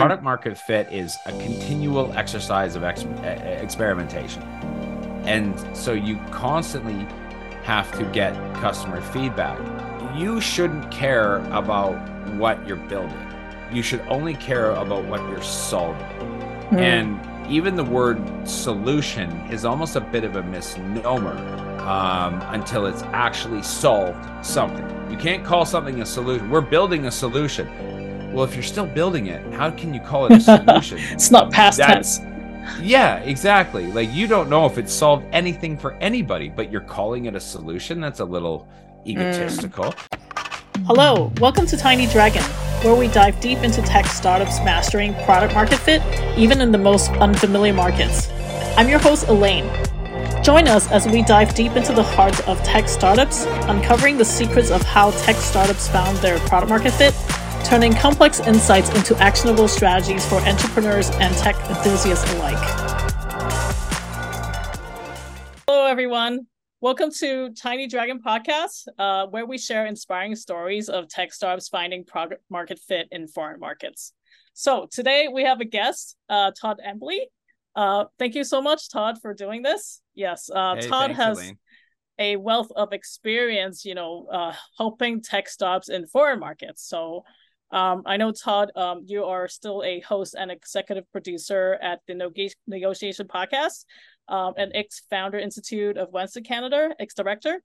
product market fit is a continual exercise of ex- experimentation. And so you constantly have to get customer feedback. You shouldn't care about what you're building. You should only care about what you're solving. Mm. And even the word solution is almost a bit of a misnomer um, until it's actually solved something. You can't call something a solution. We're building a solution. Well, if you're still building it, how can you call it a solution? it's not past That's, tense. Yeah, exactly. Like you don't know if it solved anything for anybody, but you're calling it a solution. That's a little egotistical. Mm. Hello, welcome to Tiny Dragon, where we dive deep into tech startups mastering product market fit, even in the most unfamiliar markets. I'm your host, Elaine. Join us as we dive deep into the heart of tech startups, uncovering the secrets of how tech startups found their product market fit turning complex insights into actionable strategies for entrepreneurs and tech enthusiasts alike. Hello, everyone. Welcome to Tiny Dragon Podcast, uh, where we share inspiring stories of tech startups finding product market fit in foreign markets. So today we have a guest, uh, Todd Embley. Uh, thank you so much, Todd, for doing this. Yes, uh, hey, Todd thanks, has Elaine. a wealth of experience, you know, uh, helping tech startups in foreign markets. So um, I know Todd, um, you are still a host and executive producer at the Negotiation Podcast, um, an ex-founder Institute of Western Canada, ex-director.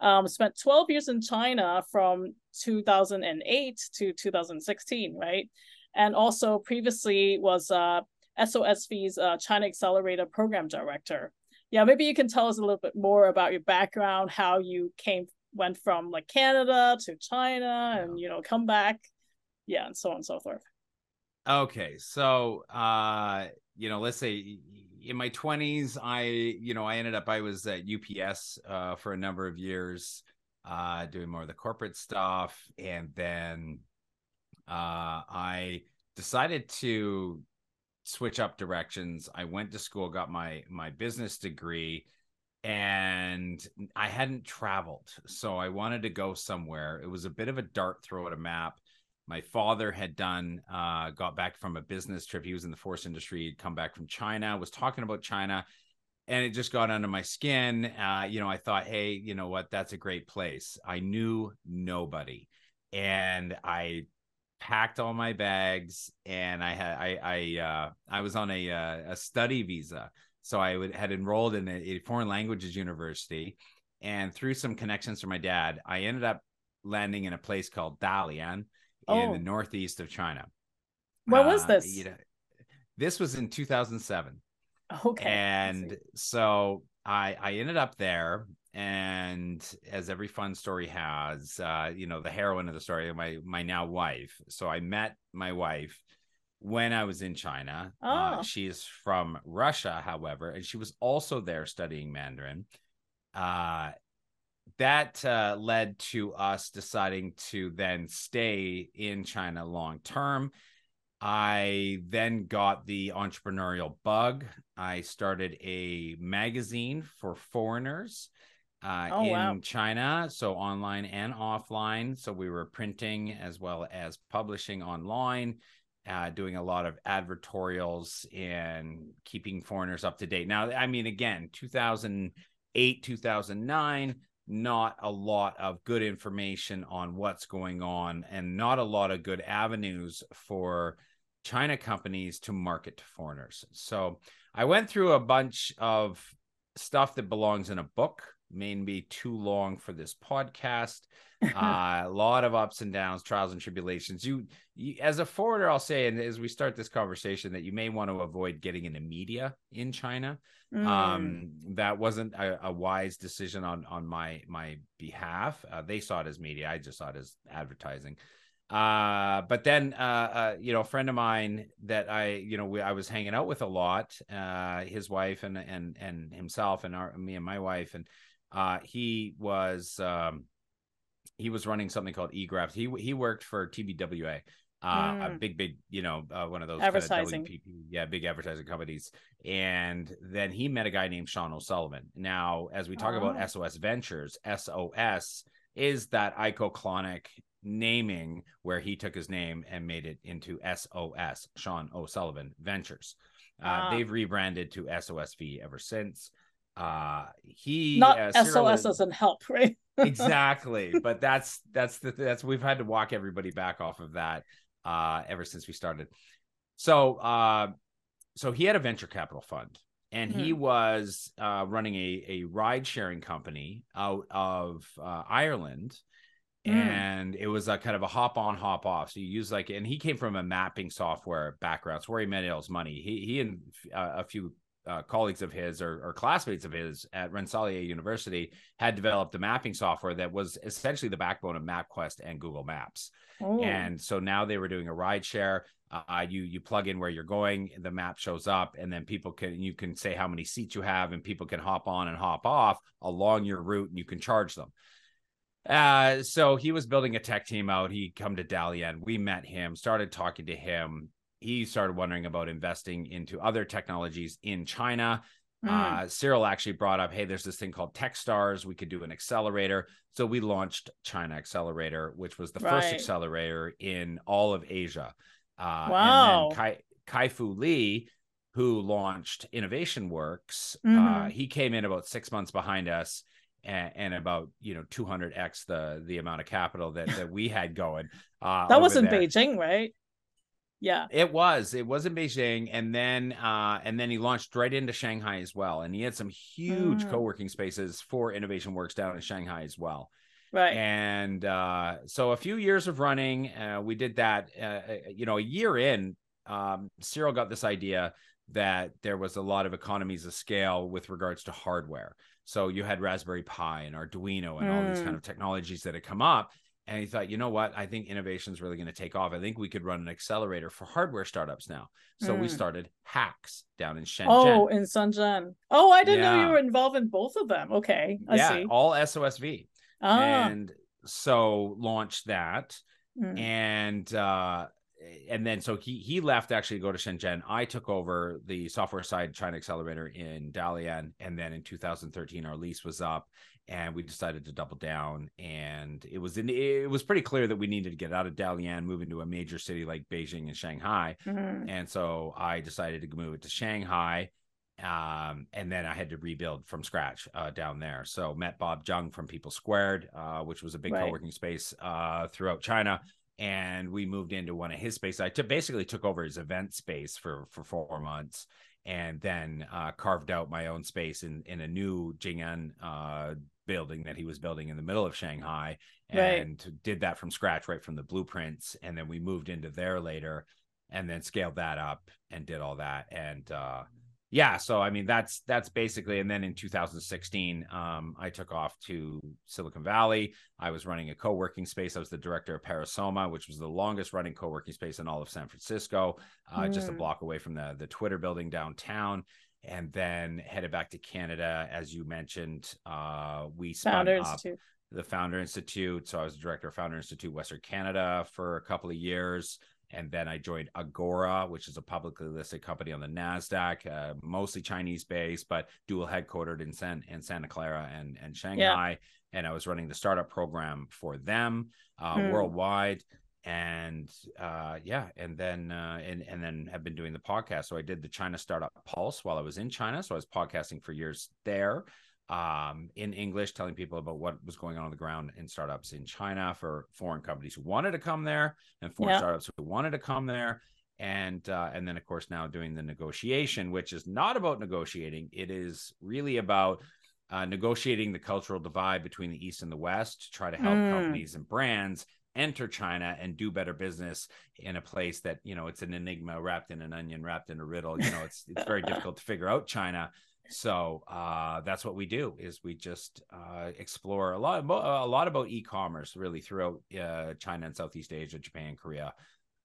Um, spent 12 years in China from 2008 to 2016, right? And also previously was uh, SOSV's uh, China Accelerator Program Director. Yeah, maybe you can tell us a little bit more about your background, how you came went from like Canada to China, and you know come back yeah, and so on and so forth. Okay, so uh, you know, let's say in my twenties, I you know I ended up I was at UPS uh, for a number of years, uh, doing more of the corporate stuff, and then uh, I decided to switch up directions. I went to school, got my my business degree, and I hadn't traveled, so I wanted to go somewhere. It was a bit of a dart throw at a map my father had done uh, got back from a business trip. He was in the force industry he'd come back from china was talking about china and it just got under my skin. Uh, you know i thought hey you know what? That's a great place. I knew nobody and i packed all my bags and i had i i uh, i was on a uh, a study visa. So i would, had enrolled in a, a foreign languages university and through some connections from my dad i ended up landing in a place called dalian oh. in the northeast of China. When uh, was this? You know, this was in 2007. Okay. And so I I ended up there and as every fun story has uh you know the heroine of the story my my now wife so i met my wife when i was in china uh, oh. uh, she is from russia however and she was also there studying mandarin uh that uh, led to us deciding to then stay in China long term. I then got the entrepreneurial bug. I started a magazine for foreigners uh, oh, in wow. China, so online and offline. So we were printing as well as publishing online, uh, doing a lot of advertorials and keeping foreigners up to date. Now, I mean, again, 2008, 2009 not a lot of good information on what's going on and not a lot of good avenues for China companies to market to foreigners. So I went through a bunch of stuff that belongs in a book, may be too long for this podcast. uh, a lot of ups and downs, trials and tribulations. You, you, as a forwarder, I'll say, and as we start this conversation, that you may want to avoid getting into media in China. Mm. Um, that wasn't a, a, wise decision on on my my behalf. Uh, they saw it as media. I just saw it as advertising. Uh, but then, uh, uh, you know, a friend of mine that I, you know, we, I was hanging out with a lot, uh, his wife and and and himself and our me and my wife, and uh, he was um, he was running something called eGraphs. He he worked for TBWA, uh, mm. a big, big, you know, uh, one of those advertising, kind of WPP, yeah, big advertising companies. And then he met a guy named Sean O'Sullivan. Now, as we talk oh. about SOS Ventures, SOS is that iconic naming where he took his name and made it into SOS, Sean O'Sullivan Ventures. Uh, Ah. They've rebranded to SOSV ever since. Uh, he Not uh, SOS doesn't help, right? exactly but that's that's the that's we've had to walk everybody back off of that uh ever since we started so uh so he had a venture capital fund and he was uh running a a ride sharing company out of uh ireland Mm. and it was a kind of a hop on hop off so you use like and he came from a mapping software background so where he made all his money he he and uh, a few uh, colleagues of his or, or classmates of his at Rensselaer University had developed a mapping software that was essentially the backbone of MapQuest and Google Maps. Oh. And so now they were doing a ride share. Uh, you you plug in where you're going, the map shows up, and then people can you can say how many seats you have, and people can hop on and hop off along your route, and you can charge them. Uh, so he was building a tech team out. He come to Dalian. We met him, started talking to him. He started wondering about investing into other technologies in China. Mm. Uh, Cyril actually brought up, hey, there's this thing called Techstars. We could do an accelerator. So we launched China Accelerator, which was the first accelerator in all of Asia. Uh, Wow. And then Kai-Fu Lee, who launched Innovation Works, uh, Mhm. he came in about six months behind us. And, and about you know 200x the the amount of capital that that we had going. Uh, that was in there. Beijing, right? Yeah. It was. It was in Beijing, and then uh, and then he launched right into Shanghai as well. And he had some huge Mm. co-working spaces for Innovation Works down in Shanghai as well. Right. And uh, so a few years of running, uh, we did that. Uh, you know, a year in, um, Cyril got this idea that there was a lot of economies of scale with regards to hardware. So you had Raspberry Pi and Arduino and all these Mm. kind of technologies that had come up. And he thought, you know what? I think innovation is really going to take off. I think we could run an accelerator for hardware startups now. So we Mm. started HAX down in Shenzhen. Oh, in Shenzhen. Oh, I didn't know you were involved in both of them. Okay. I yeah, see. all SOSV. Ah. And so launched that. mm. and uh and then so he he left actually to go to Shenzhen. I took over the software side China Accelerator in Dalian, and then in 2013 our lease was up, and we decided to double down. And it was in it was pretty clear that we needed to get out of Dalian, move into a major city like Beijing and Shanghai. Mhm. And so I decided to move it to Shanghai. Um, and then I had to rebuild from scratch uh, down there. So met Bob Jung from People Squared, uh, which was a big Right. co-working space uh, throughout China. And we moved into one of his spaces. I took basically took over his event space for for four months, and then uh, carved out my own space in in a new Jing'an uh, building that he was building in the middle of Shanghai, Right. and did that from scratch, right from the blueprints. And then we moved into there later, and then scaled that up and did all that. And uh, yeah, so I mean that's that's basically. And then in 2016, um, I took off to Silicon Valley. I was running a co-working space. I was the director of Parisoma, which was the longest running co-working space in all of San Francisco, uh, just a Mm. block away from the the Twitter building downtown. And then headed back to Canada, as you mentioned. Uh, we spun up the Founder Institute. So I was director of Founder Institute Western Canada for a couple of years. And then I joined Agora, which is a publicly listed company on the NASDAQ, uh, mostly Chinese based, but dual headquartered in, San, in Santa Clara and, and Shanghai. And I was running the startup program for them uh, Hmm. worldwide. And uh, yeah, and then uh, and and then have been doing the podcast. So I did the China Startup Pulse while I was in China. So I was podcasting for years there um, in English, telling people about what was going on on the ground in startups in China for foreign companies who wanted to come there and foreign Yeah. startups who wanted to come there. And uh, and then of course now doing the negotiation, which is not about negotiating. It is really about uh, negotiating the cultural divide between the East and the West to try to help Mm. companies and brands enter China and do better business in a place that you know it's an enigma wrapped in an onion, wrapped in a riddle. You know, it's it's very difficult to figure out China. So uh, that's what we do is we just uh, explore a lot a lot about e-commerce really throughout uh, China and Southeast Asia, Japan, Korea.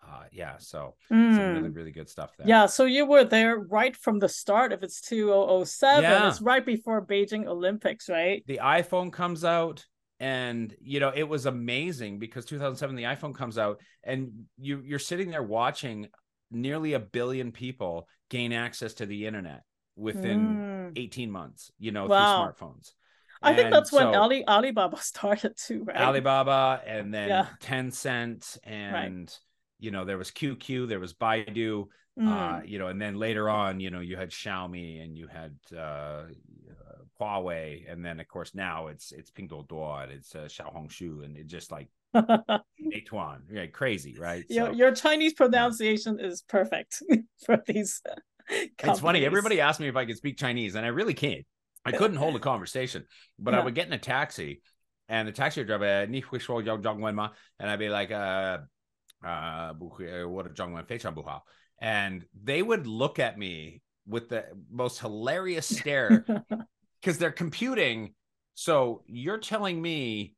Uh, yeah, so some really Mm. really good stuff there. Yeah, so you were there right from the start. If it's 2007, Yeah. it's right before Beijing Olympics, right? the iPhone comes out and you know it was amazing because 2007 the iPhone comes out and you you're sitting there watching nearly a billion people gain access to the internet within Mm. 18 months you know Wow. through smartphones I think And that's when Ali Alibaba started too, right? Alibaba and then Yeah. Tencent and you know there was QQ, there was Baidu, Mm. uh, you know, and then later on, you know, you had Xiaomi and you had uh, Huawei, and then of course now it's it's Pinduoduo, it's uh, Xiaohongshu, and it just like Meituan, yeah, crazy, right? Your, so, your Chinese pronunciation yeah. is perfect for these. Companies. It's funny. Everybody asked me if I could speak Chinese, and I really can't. I couldn't hold a conversation, but. I would get in a taxi, and the taxi driver, eh, and I'd be like, uh, uh, uh and they would look at me with the most hilarious stare because they're computing. So you're telling me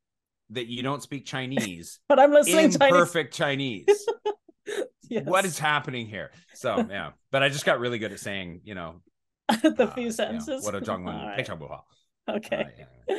that you don't speak Chinese, but I'm listening to perfect Chinese. yes. What is happening here? So yeah, but I just got really good at saying, you know, the uh, few sentences. You know, what a Zhongwen. Okay. Uh, yeah.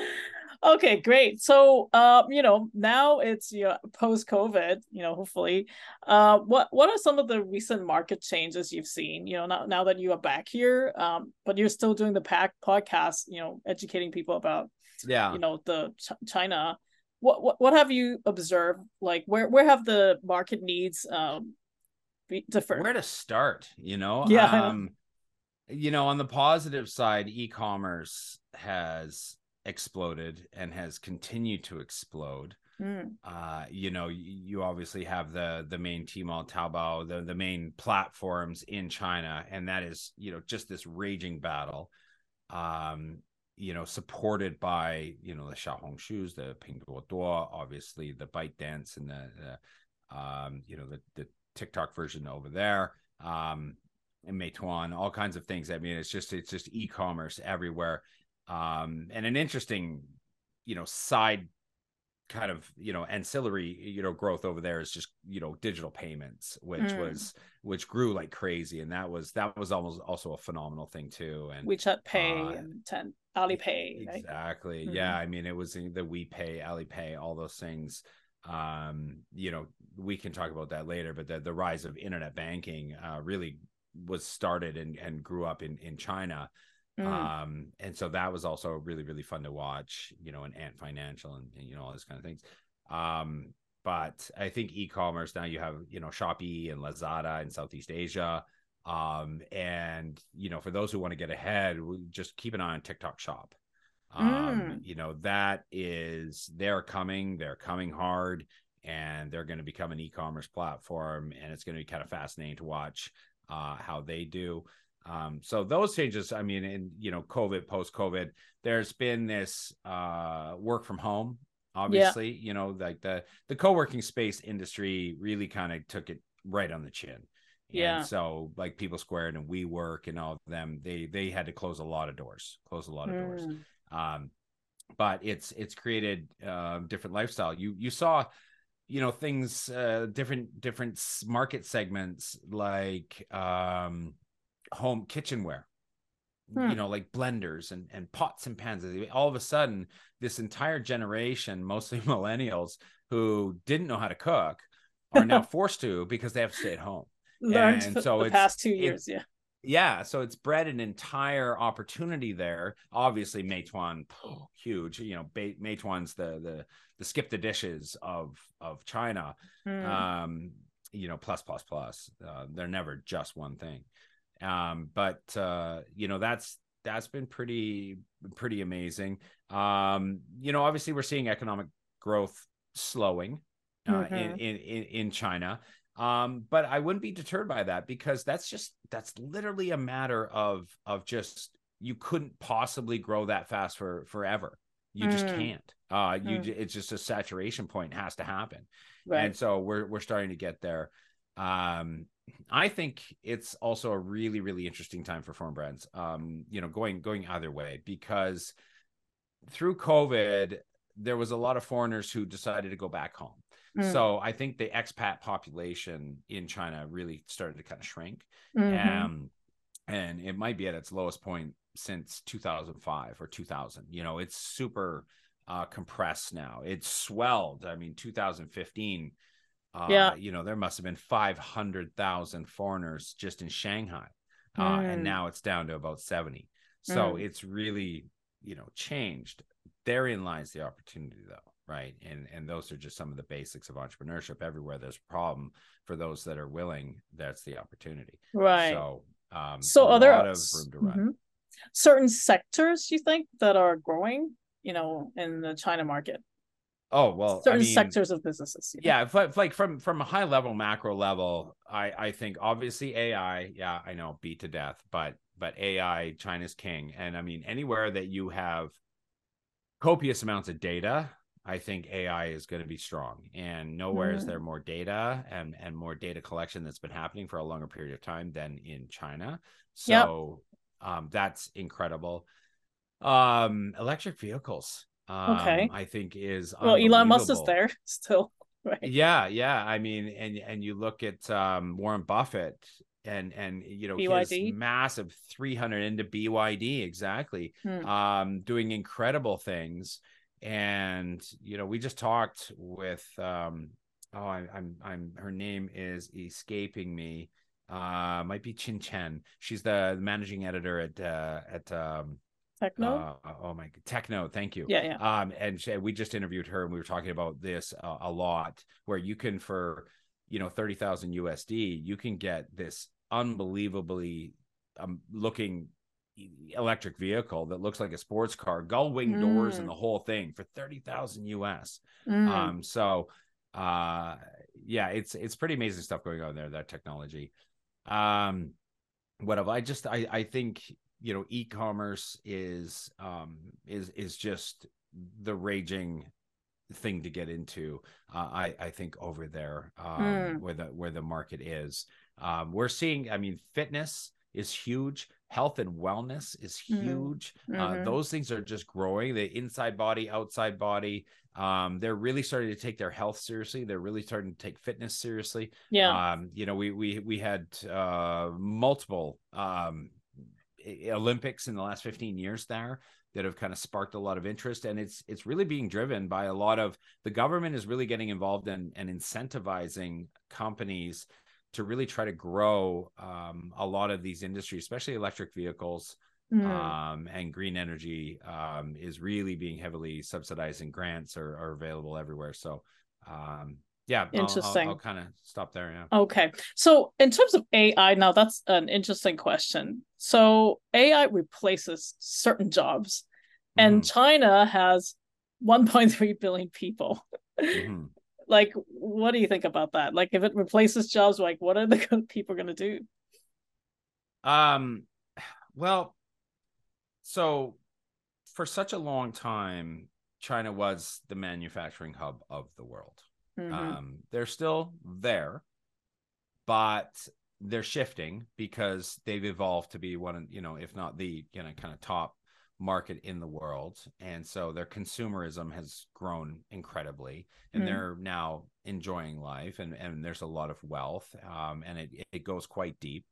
Okay, great. So, uh, you know, now it's you know, post COVID. You know, hopefully, uh, what what are some of the recent market changes you've seen? You know, now now that you are back here, um, but you're still doing the pack podcast. You know, educating people about Yeah. you know the Ch- China. What what what have you observed? Like, where where have the market needs um be different? Where to start, you know? Yeah, Um, you know, on the positive side, e-commerce has exploded and has continued to explode. Mm, uh you know you, obviously have the the main Tmall Taobao the the main platforms in China and that is you know just this raging battle um you know supported by you know the Xiaohongshu's the Pinduoduo obviously the ByteDance and the, the um you know the the TikTok version over there um and Meituan all kinds of things. I mean it's just it's just e-commerce everywhere um and an interesting you know side kind of you know ancillary you know growth over there is just you know digital payments which Mm. was which grew like crazy and that was that was almost also a phenomenal thing too and WeChat Pay uh, and Ten Alipay, right? exactly Mhm. yeah i mean it was the WePay alipay all those things um you know we can talk about that later but the, the rise of internet banking uh really was started and and grew up in in china Mm. um and so that was also really really fun to watch you know and ant financial and, and, you know all those kind of things um but i think e-commerce now you have you know shopee and lazada in southeast asia um and you know for those who want to get ahead just keep an eye on tiktok shop um Mm. you know that is they're coming they're coming hard and they're going to become an e-commerce platform and it's going to be kind of fascinating to watch uh how they do um, so those changes, I mean, in you know, COVID, post COVID, there's been this uh, work from home. Obviously, you know, like the the co-working space industry really kind of took it right on the chin. Yeah. And so like People Squared and WeWork and all of them, they they had to close a lot of doors, close a lot of doors Mm. um but it's it's created um different lifestyle you you saw you know things uh different different market segments like um home kitchenware Hmm. you know like blenders and and pots and pans all of a sudden this entire generation mostly millennials who didn't know how to cook are now forced to because they have to stay at home Learned And the, so the past two years, yeah. yeah so it's bred an entire opportunity there obviously meituan huge you know meituan's the the the skip the dishes of of china Mm. um you know plus plus plus uh, they're never just one thing um but uh you know that's that's been pretty pretty amazing um you know obviously we're seeing economic growth slowing uh, in, Mhm. in in in china um but i wouldn't be deterred by that because that's just that's literally a matter of of just you couldn't possibly grow that fast for forever you just Mm. can't uh you Mm. it's just a saturation point has to happen right. and so we're we're starting to get there um i think it's also a really really interesting time for foreign brands um you know going going either way because through covid there was a lot of foreigners who decided to go back home Mm. so i think the expat population in china really started to kind of shrink Mhm. um and it might be at its lowest point since 2005 or 2000 you know it's super uh compressed now It swelled i mean 2015 uh Yeah. you know there must have been 500,000 foreigners just in Shanghai uh Mm. and now it's down to about 70 so Mm. it's really you know changed therein lies the opportunity though right and and those are just some of the basics of entrepreneurship everywhere there's a problem for those that are willing that's the opportunity right so um so a other lot of room to run Mhm. certain sectors you think that are growing you know in the china market oh well certain I mean, sectors of businesses know? yeah if, if, like from from a high level macro level i i think obviously ai yeah i know beat to death but but ai china's king and i mean anywhere that you have copious amounts of data i think ai is going to be strong and nowhere is Mm. there more data and and more data collection that's been happening for a longer period of time than in china Yep. so um that's incredible um electric vehicles um Okay. i think is well elon musk is there still right Yeah, yeah. I mean, and and you look at um, Warren Buffett and and you know his BYD. massive 300 into BYD exactly, Hmm. um, doing incredible things. And you know, we just talked with um, oh, I, I'm I'm her name is escaping me. Uh, might be Chin Chen. She's the managing editor at uh, at um, TechNode uh, oh my TechNode. Thank you. yeah yeah Um, and she, we just interviewed her, and we were talking about this uh, a lot, where you can for you know thirty thousand USD, you can get this unbelievably um, looking electric vehicle that looks like a sports car, gull wing doors, and Mm. the whole thing for thirty thousand US. Mm. Um, so uh, yeah, it's it's pretty amazing stuff going on there. That technology. Um, whatever. I just I I think you know e-commerce is um is is just the raging thing to get into uh, i i think over there um Mm. where the where the market is. Um we're seeing i mean fitness is huge. Health and wellness is Mhm. huge. Uh, Mhm. those things are just growing. The inside body outside body um they're really starting to take their health seriously. They're really starting to take fitness seriously. Yeah. Um you know we we we had uh multiple um olympics in the last 15 years there that have kind of sparked a lot of interest and it's it's really being driven by a lot of the government is really getting involved in and incentivizing companies to really try to grow um, a lot of these industries especially electric vehicles Mm. um, and green energy um, is really being heavily subsidized and grants are, are available everywhere so um, yeah I'll- I'll- Interesting. i'll, kind of stop there yeah Okay. So in terms of AI, now that's an interesting question. So AI replaces certain jobs, and Mhm, China has 1.3 billion people. mhm. Like, what do you think about that? Like, if it replaces jobs, like, what are the people going to do? Um, well, so for such a long time, China was the manufacturing hub of the world. Mhm. Um, they're still there, but they're shifting because they've evolved to be one, of you know, if not the you know kind of top market in the world, and so their consumerism has grown incredibly, and Mm. they're now enjoying life, and and there's a lot of wealth, um, and it it goes quite deep,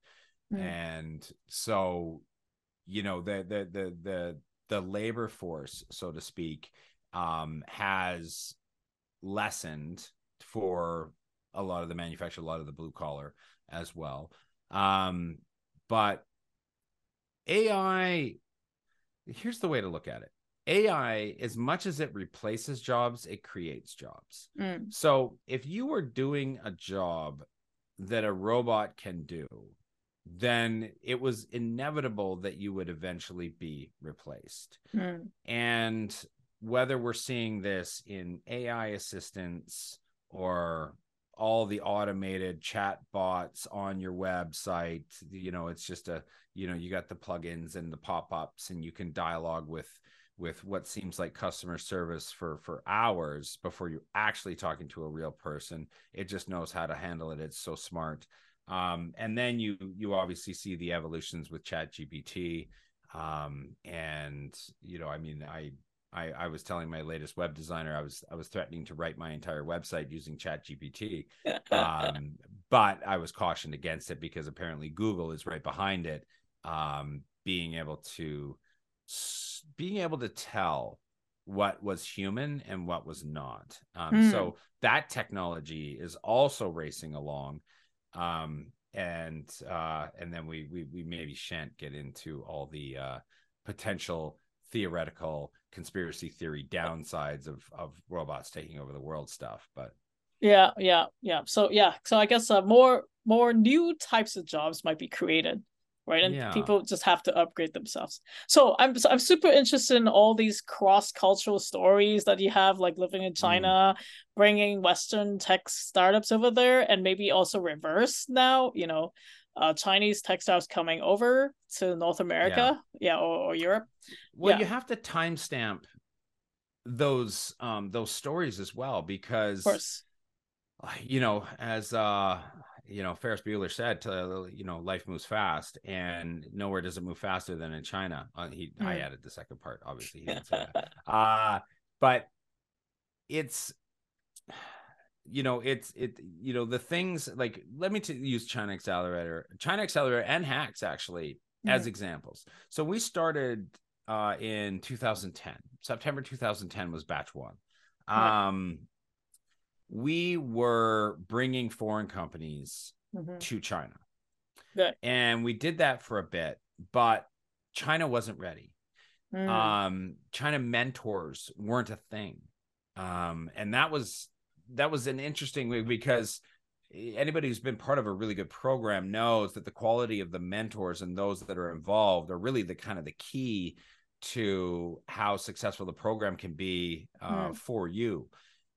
Mm. and so you know the the the the the labor force so to speak um has lessened for a lot of the manufacturer a lot of the blue collar as well um but ai here's the way to look at it ai as much as it replaces jobs it creates jobs Mm. so if you were doing a job that a robot can do, then it was inevitable that you would eventually be replaced. Mm. And whether we're seeing this in AI assistants or all the automated chat bots on your website, you know, it's just a, you know, you got the plugins and the pop-ups and you can dialogue with with what seems like customer service for for hours before you're actually talking to a real person. It just knows how to handle it. It's so smart. Um, and then you you obviously see the evolutions with chat gpt um, and you know i mean I, I i was telling my latest web designer i was i was threatening to write my entire website using chat gpt um, but I was cautioned against it because apparently Google is right behind it, um, being able to being able to tell what was human and what was not. Um, Hmm. So that technology is also racing along, um, and uh, and then we we we maybe shan't get into all the uh, potential theoretical conspiracy theory downsides of of robots taking over the world stuff but yeah yeah yeah so yeah so i guess uh, more more new types of jobs might be created right and yeah. people just have to upgrade themselves so i'm i'm super interested in all these cross cultural stories that you have like living in mm. china mm. bringing western tech startups over there and maybe also reverse now you know uh, Chinese textiles coming over to North America, yeah, yeah or, or, Europe. Well, yeah. you have to timestamp those um those stories as well because you know as uh you know Ferris Bueller said to you know life moves fast and nowhere does it move faster than in China. Uh, he mm. I added the second part obviously he didn't say that. Uh but it's you know it's it you know the things like let me t- use China Accelerator, China Accelerator and HAX actually mm. as examples. So we started uh in 2010. September 2010 was batch 1. Um we were bringing foreign companies mm-hmm. to China. Good. And we did that for a bit, but China wasn't ready. Mm. Um, China mentors weren't a thing. Um, and that was that was an interesting way because anybody who's been part of a really good program knows that the quality of the mentors and those that are involved are really the kind of the key to how successful the program can be uh, mm. for you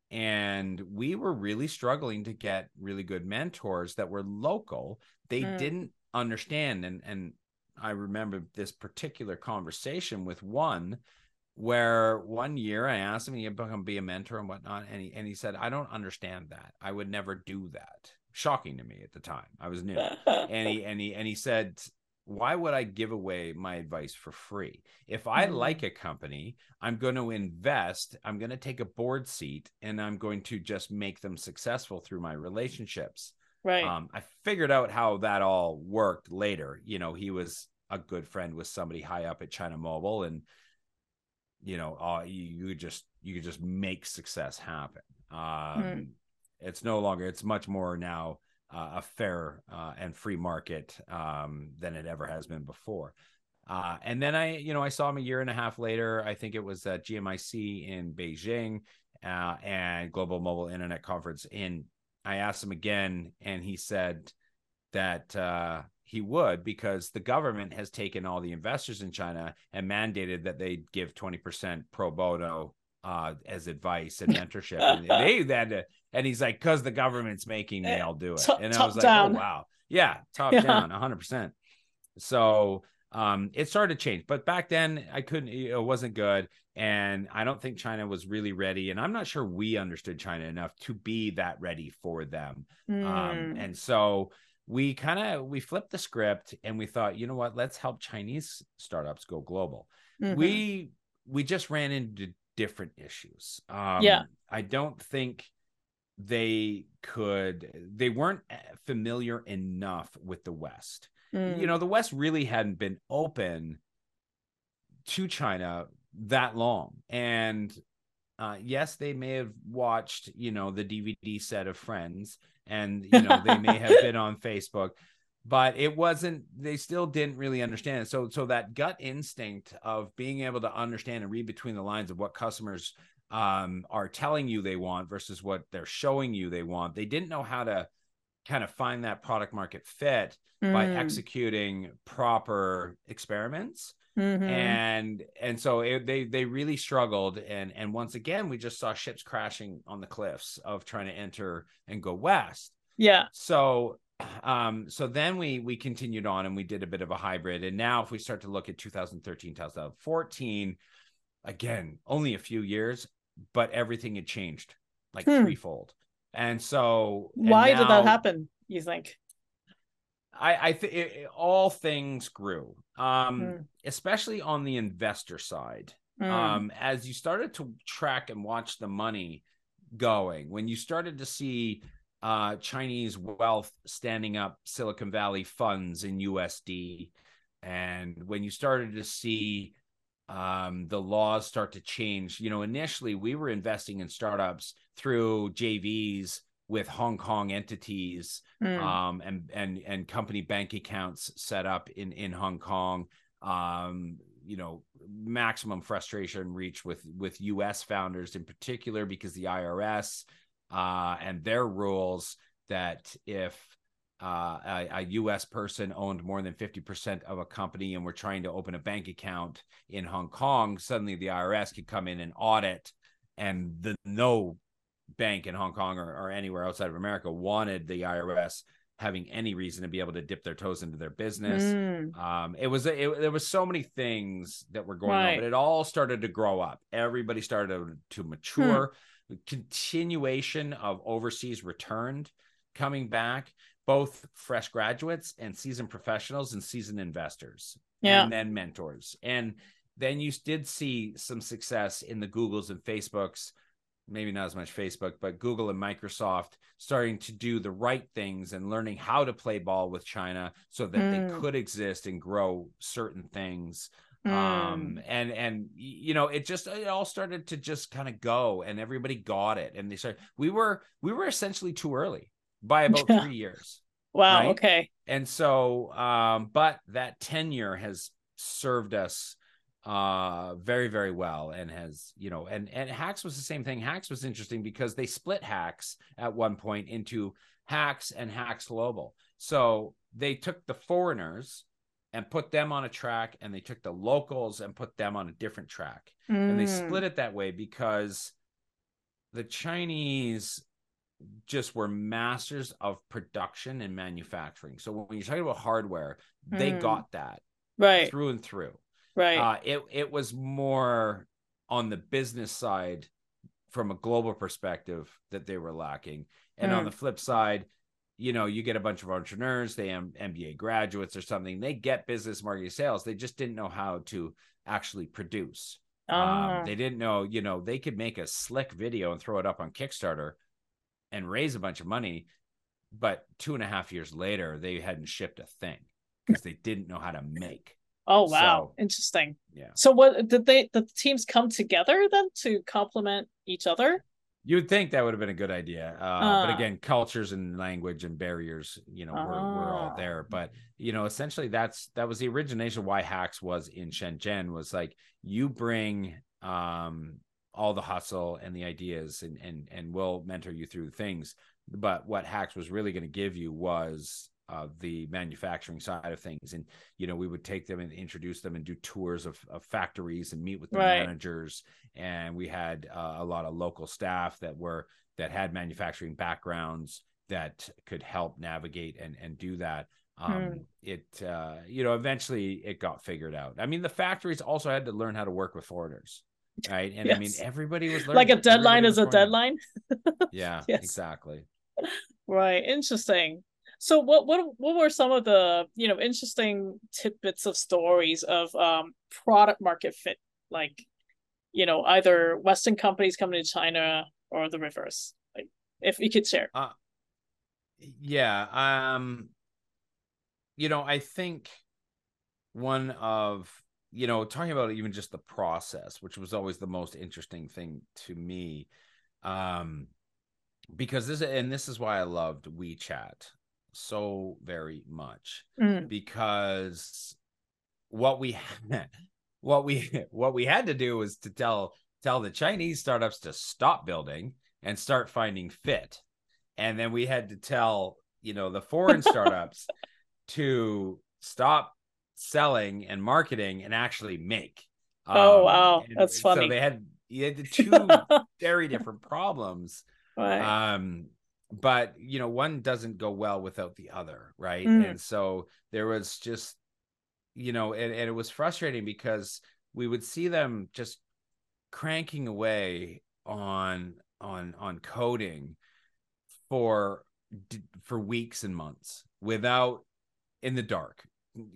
and we were really struggling to get really good mentors that were local they mm. didn't understand and and i remember this particular conversation with one where one year i asked him he to be a mentor and whatnot and he, and he said i don't understand that i would never do that shocking to me at the time i was new and he and he and he said why would I give away my advice for free? If I mm-hmm. like a company, I'm going to invest, I'm going to take a board seat, and I'm going to just make them successful through my relationships. Right. Um, I figured out how that all worked later. You know, he was a good friend with somebody high up at China Mobile, and you know, uh, you, you just you could just make success happen. Um, mm. It's no longer. It's much more now uh, a fair uh, and free market um, than it ever has been before. Uh, and then I, you know, I saw him a year and a half later. I think it was at GMIC in Beijing uh, and Global Mobile Internet Conference. And I asked him again, and he said that uh, he would because the government has taken all the investors in China and mandated that they give 20% pro bono uh, as advice and mentorship. and they then and he's like, because the government's making me, I'll do it. Top, and I was like, down. oh wow, yeah, top yeah. down, hundred percent. So um, it started to change, but back then I couldn't. It wasn't good, and I don't think China was really ready, and I'm not sure we understood China enough to be that ready for them. Mm. Um, hmm. and so we kind of we flipped the script and we thought you know what let's help chinese startups go global mm-hmm. we we just ran into different issues. Um, yeah. I don't think they could, they weren't eh, familiar enough with the West. Mm. You know, the West really hadn't been open to China that long. And uh, yes, they may have watched, you know, the DVD set of Friends and, you know, they may have been on Facebook, but it wasn't they still didn't really understand it so so that gut instinct of being able to understand and read between the lines of what customers um, are telling you they want versus what they're showing you they want they didn't know how to kind of find that product market fit mm. by executing proper experiments mm-hmm. and and so it, they they really struggled. And and once again we just saw ships crashing on the cliffs of trying to enter and go west. Yeah. So um so then we we continued on and we did a bit of a hybrid. And now if we start to look at 2013 2014 again only a few years but everything had changed like hmm. threefold. And so and why now, did that happen you think i i think all things grew um hmm. especially on the investor side hmm. um as you started to track and watch the money going when you started to see uh, Chinese wealth standing up Silicon Valley funds in USD. And when you started to see um, the laws start to change, you know, initially we were investing in startups through JVs with Hong Kong entities mm. um, and and and company bank accounts set up in in Hong Kong. Um, you know maximum frustration reached with with us founders in particular because the irs uh, and their rules that if uh, a, a, U.S. person owned more than 50% of a company and we're trying to open a bank account in Hong Kong, suddenly the IRS could come in and audit, and the no bank in Hong Kong or, or anywhere outside of America wanted the IRS having any reason to be able to dip their toes into their business. Mm. Um, it was it, there was so many things that were going right. on, but it all started to grow up. Everybody started to mature. Hmm. Continuation of overseas returned, coming back, both fresh graduates and seasoned professionals and seasoned investors, yeah, and then mentors, and then you did see some success in the Googles and Facebooks maybe not as much Facebook, but Google and Microsoft starting to do the right things and learning how to play ball with China so that mm. they could exist and grow certain things. Mm. Um, and and you know, it just it all started to just kind of go, and everybody got it, and they started. We were we were essentially too early by about three years. Wow. Right? Okay. And so, um, but that tenure has served us uh very very well and has you know and and HAX was the same thing. HAX was interesting because they split HAX at one point into HAX and HAX global. So they took the foreigners and put them on a track and they took the locals and put them on a different track. Mm. and they split it that way because the chinese just were masters of production and manufacturing. So when you're talking about hardware mm. they got that right. through and through Right. Uh, it it was more on the business side from a global perspective that they were lacking. And mm. on the flip side, you know, you get a bunch of entrepreneurs, they am MBA graduates or something, they get business marketing sales. They just didn't know how to actually produce. Um, ah. they didn't know, you know, they could make a slick video and throw it up on Kickstarter and raise a bunch of money. But two and a half years later, they hadn't shipped a thing because they didn't know how to make. Oh wow, so, interesting. Yeah. So what did they the teams come together then to complement each other? You would think that would have been a good idea, uh, uh, but again, cultures and language and barriers, you know, uh, we're, we're all ah. there. But you know, essentially, that's that was the origination why HAX was in Shenzhen was like you bring um all the hustle and the ideas, and and and we'll mentor you through things. But what HAX was really going to give you was of the manufacturing side of things. And you know we would take them and introduce them and do tours of, of factories and meet with the right. managers. And we had uh, a lot of local staff that were that had manufacturing backgrounds that could help navigate and and do that. Um hmm. it uh you know eventually it got figured out. I mean the factories also had to learn how to work with foreigners right? And yes. i mean everybody was like a deadline is a deadline? Yeah yes. exactly. Right. Interesting so what what what were some of the you know interesting tidbits of stories of um product market fit like you know either Western companies coming to China or the reverse like if you could share. Uh, yeah, um, you know I think one of you know talking about even just the process, which was always the most interesting thing to me. Um, because this and this is why I loved WeChat so very much mm. because what we what we what we had to do was to tell tell the Chinese startups to stop building and start finding fit. And then we had to tell, you know, the foreign startups to stop selling and marketing and actually make. Oh um, wow, that's funny. So they had you had the two very different problems. Right. Um but you know one doesn't go well without the other right? Mm. and so there was just you know and, and it was frustrating because we would see them just cranking away on on on coding for for weeks and months without in the dark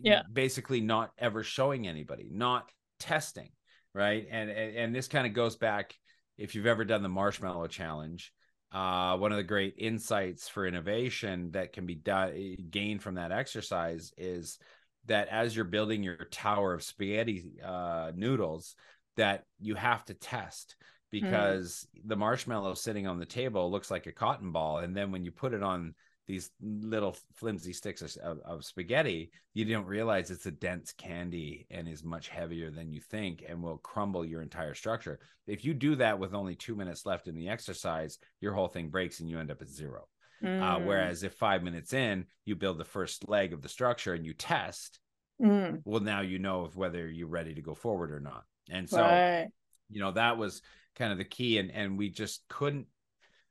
yeah. basically not ever showing anybody not testing right? And and, and this kind of goes back if you've ever done the marshmallow challenge uh, one of the great insights for innovation that can be done, gained from that exercise is that as you're building your tower of spaghetti uh, noodles, that you have to test because mm. the marshmallow sitting on the table looks like a cotton ball, and then when you put it on these little flimsy sticks of, of, spaghetti, you don't realize it's a dense candy and is much heavier than you think and will crumble your entire structure. If you do that with only two minutes left in the exercise, your whole thing breaks and you end up at zero. Mm. Uh, whereas if five minutes in, you build the first leg of the structure and you test, mm. well, now you know if whether you're ready to go forward or not. And so, right. you know, that was kind of the key. And and we just couldn't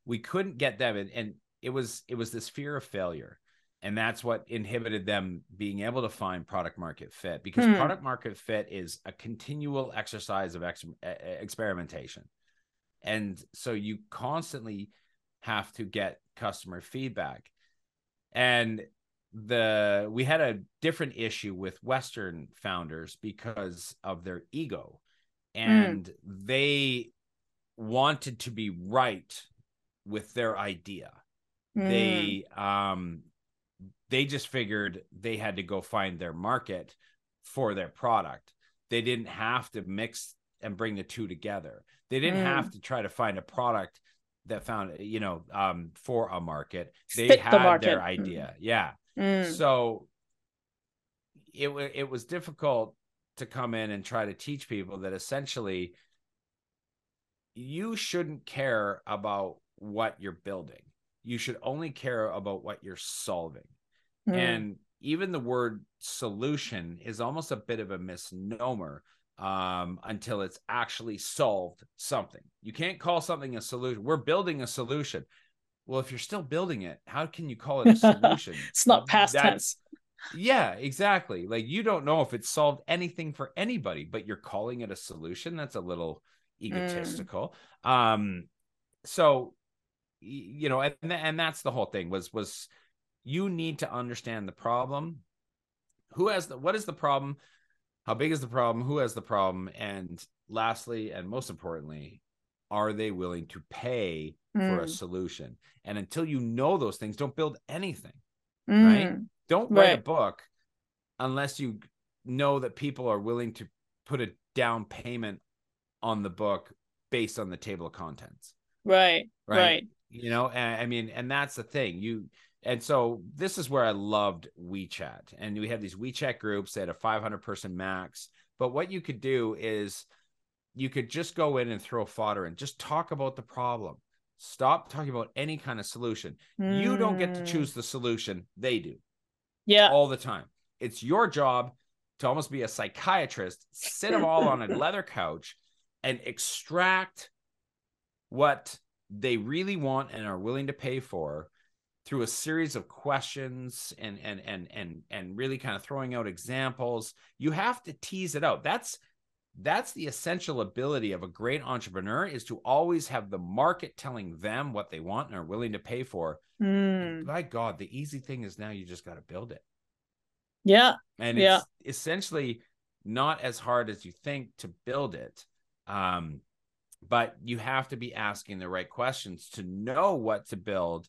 we couldn't get them and, and it was it was this fear of failure and that's what inhibited them being able to find product market fit because hmm. product market fit is a continual exercise of ex- experimentation and so you constantly have to get customer feedback and the we had a different issue with western founders because of their ego hmm. and mm. they wanted to be right with their idea Mm. They um they just figured they had to go find their market for their product. They didn't have to mix and bring the two together. They didn't mm. have to try to find a product that found you know um for a market. They Fit had the their idea. Mm. Yeah. Mm. So it it was difficult to come in and try to teach people that essentially you shouldn't care about what you're building you should only care about what you're solving. Mm. And even the word solution is almost a bit of a misnomer um, until it's actually solved something. You can't call something a solution. We're building a solution. Well, if you're still building it, how can you call it a solution? it's not past That's, tense. Yeah, exactly. Like you don't know if it's solved anything for anybody, but you're calling it a solution. That's a little mm. egotistical. Mm. Um, so you know and and that's the whole thing was was you need to understand the problem who has the what is the problem how big is the problem who has the problem and lastly and most importantly are they willing to pay mm. for a mm. solution and until you know those things don't build anything mm. right don't write right. a book unless you know that people are willing to put a down payment on the book based on the table of contents right right, right you know and, i mean and that's the thing you and so this is where i loved wechat and we have these wechat groups at a 500 person max but what you could do is you could just go in and throw fodder and just talk about the problem stop talking about any kind of solution mm. you don't get to hmm. choose the solution they do yeah all the time it's your job to almost be a psychiatrist sit them all on a leather couch and extract what they really want and are willing to pay for through a series of questions and and and and and really kind of throwing out examples. You have to tease it out. That's that's the essential ability of a great entrepreneur is to always have the market telling them what they want and are willing to pay for. Mm. by god the easy thing is now you just got to build it. Yeah. And yeah. it's essentially not as hard as you think to build it. Um but you have to be asking the right questions to know what to build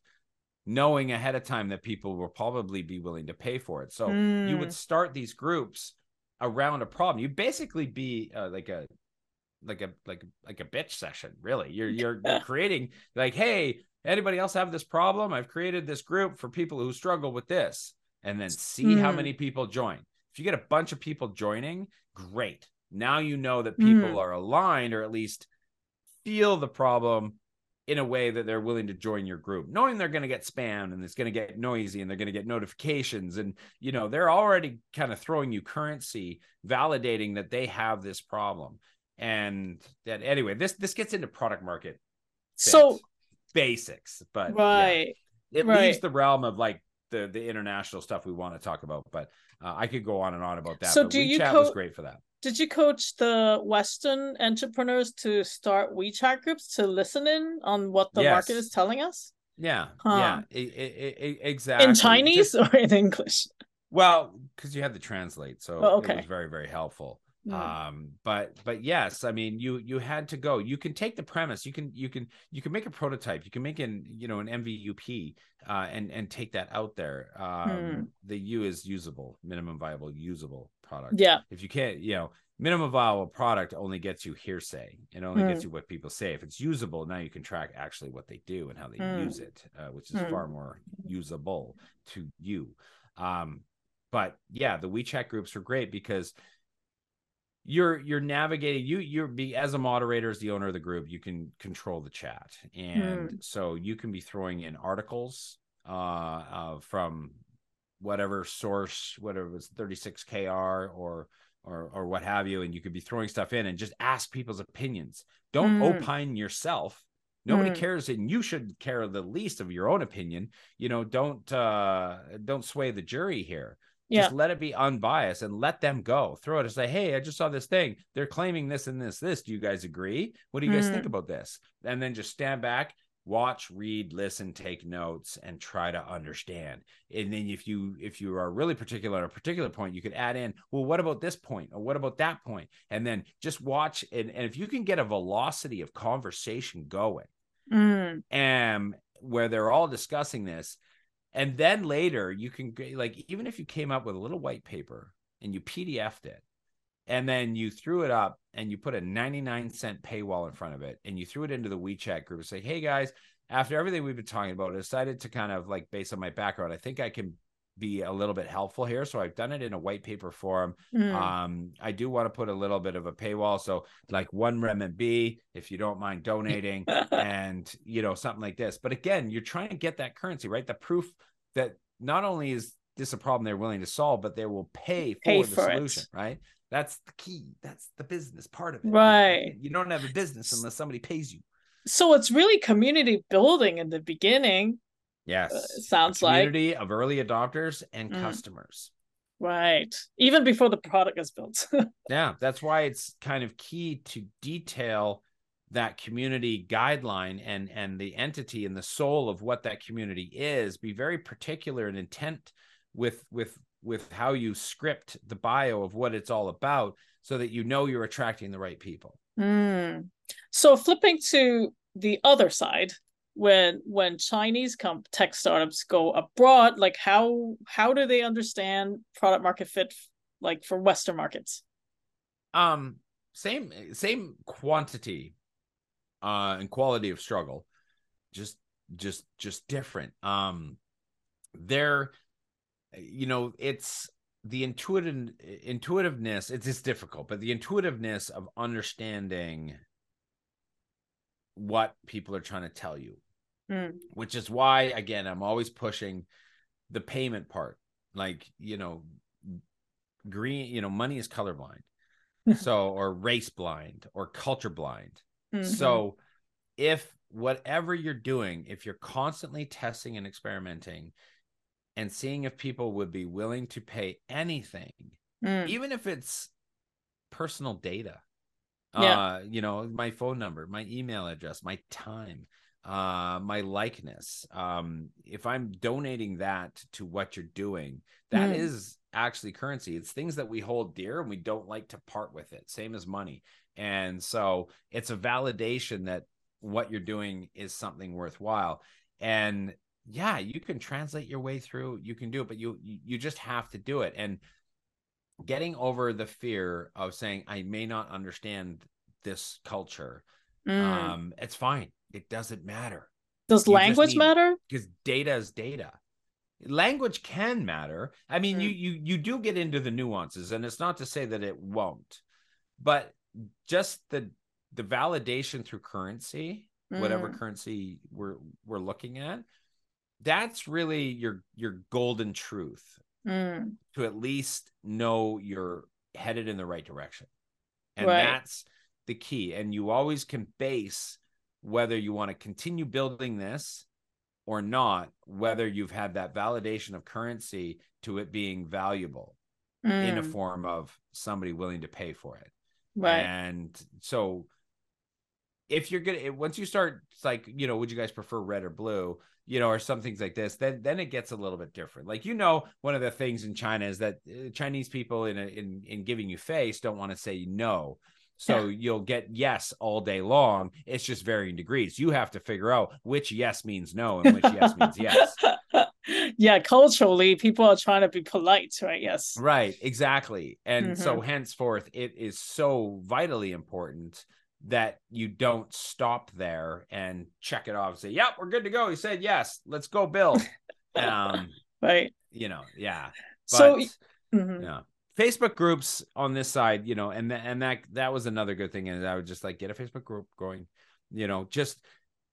knowing ahead of time that people will probably be willing to pay for it so mm. you would hmm. start these groups around a problem you basically be uh, like a like a like like a bitch session really you're you're, you're creating like hey anybody else have this problem i've created this group for people who struggle with this and then see mm. how hmm. many people join if you get a bunch of people joining great now you know that people mm. are aligned or at least feel the problem in a way that they're willing to join your group knowing they're going to get spam and it's going to get noisy and they're going to get notifications and you know they're already kind of throwing you currency validating that they have this problem and that anyway this this gets into product market so basics but right yeah, it right. leaves the realm of like the the international stuff we want to talk about but uh, i could go on and on about that so do WeChat you co- was great for that did you coach the Western entrepreneurs to start WeChat groups to listen in on what the yes. market is telling us? Yeah, huh. yeah, it, it, it, exactly. In Chinese Just, or in English? Well, because you had to translate, so oh, okay. it was very, very helpful. Mm. Um, but but yes, I mean you you had to go. You can take the premise. You can you can you can make a prototype. You can make an you know an MVUP uh, and and take that out there. Um, mm. The U is usable, minimum viable usable product. Yeah. If you can't, you know, minimum viable product only gets you hearsay. It only mm. gets you what people say. If it's usable, now you can track actually what they do and how they mm. use it, uh, which is far more usable to you. Um, but yeah, the WeChat groups are great because you're you're navigating you you're be as a moderator as the owner of the group you can control the chat and mm. so you can be throwing in articles uh, uh from whatever source whatever it was 36kr or or or what have you and you could be throwing stuff in and just ask people's opinions don't mm. opine yourself nobody mm. cares and you should care the least of your own opinion you know don't uh don't sway the jury here yeah. Just let it be unbiased and let them go. Throw it and say, Hey, I just saw this thing. They're claiming this and this, this. Do you guys agree? What do you guys mm. think about this? And then just stand back, watch, read, listen, take notes, and try to understand. And then if you if you are really particular at a particular point, you could add in, well, what about this point? Or what about that point? And then just watch and, and if you can get a velocity of conversation going, mm. and where they're all discussing this and then later you can like even if you came up with a little white paper and you pdf'd it and then you threw it up and you put a 99 cent paywall in front of it and you threw it into the wechat group and say hey guys after everything we've been talking about i decided to kind of like based on my background i think i can be a little bit helpful here. So i've done it in a white paper form. Mm. um i do want to put a little bit of a paywall. So like one renminbi if you don't mind donating and you know something like this. But again you're trying to get that currency right? The proof that not only is this a problem they're willing to solve but they will pay for pay the for solution it. right? That's the key. That's the business part of it. Right. you don't have a business unless somebody pays you. So it's really community building in the beginning Yes. Uh, sounds community like of early adopters and mm. customers. Right. Even before the product is built. yeah, that's why it's kind of key to detail that community guideline and and the entity and the soul of what that community is be very particular and intent with with with how you script the bio of what it's all about so that you know you're attracting the right people mm. so flipping to the other side when when Chinese comp tech startups go abroad, like how how do they understand product market fit like for Western markets? Um, same same quantity, uh, and quality of struggle, just just just different. Um, they're, you know, it's the intuitive intuitiveness. It's just difficult, but the intuitiveness of understanding what people are trying to tell you mm. which is why again i'm always pushing the payment part like you know green you know money is colorblind so or race blind or culture blind mm-hmm. so if whatever you're doing if you're constantly testing and experimenting and seeing if people would be willing to pay anything mm. even if it's personal data yeah. uh you know my phone number my email address my time uh my likeness um if i'm donating that to what you're doing that mm. is actually currency it's things that we hold dear and we don't like to part with it same as money and so it's a validation that what you're doing is something worthwhile and yeah you can translate your way through you can do it but you you just have to do it and getting over the fear of saying i may not understand this culture mm. um it's fine it doesn't matter. Does you language matter? Because data is data. Language can matter. I mean, mm. you you you do get into the nuances, and it's not to say that it won't, but just the the validation through currency, mm. whatever currency we're we're looking at, that's really your your golden truth mm. to at least know you're headed in the right direction, and right. that's the key. And you always can base whether you want to continue building this or not, whether you've had that validation of currency to it being valuable mm. in a mm. form of somebody willing to pay for it. Right. And so if you're gonna once you start it's like you know would you guys prefer red or blue you know or some things like this then then it gets a little bit different. Like you know one of the things in china is that uh, chinese people in a, in in giving you face don't want to say no. So yeah. you'll get yes all day long. It's just varying degrees. You have to figure out which yes means no and which yes means yes. Yeah culturally people are trying to be polite right? Yes. Right exactly. And mm-hmm. so henceforth it is so vitally important that you don't stop there and check it off and say, "Yep, we're good to go." He said, "Yes, let's go build." um, right. You know, yeah. But, so, mm-hmm. yeah. Facebook groups on this side, you know, and th- and that that was another good thing. And I would just like get a Facebook group going, you know, just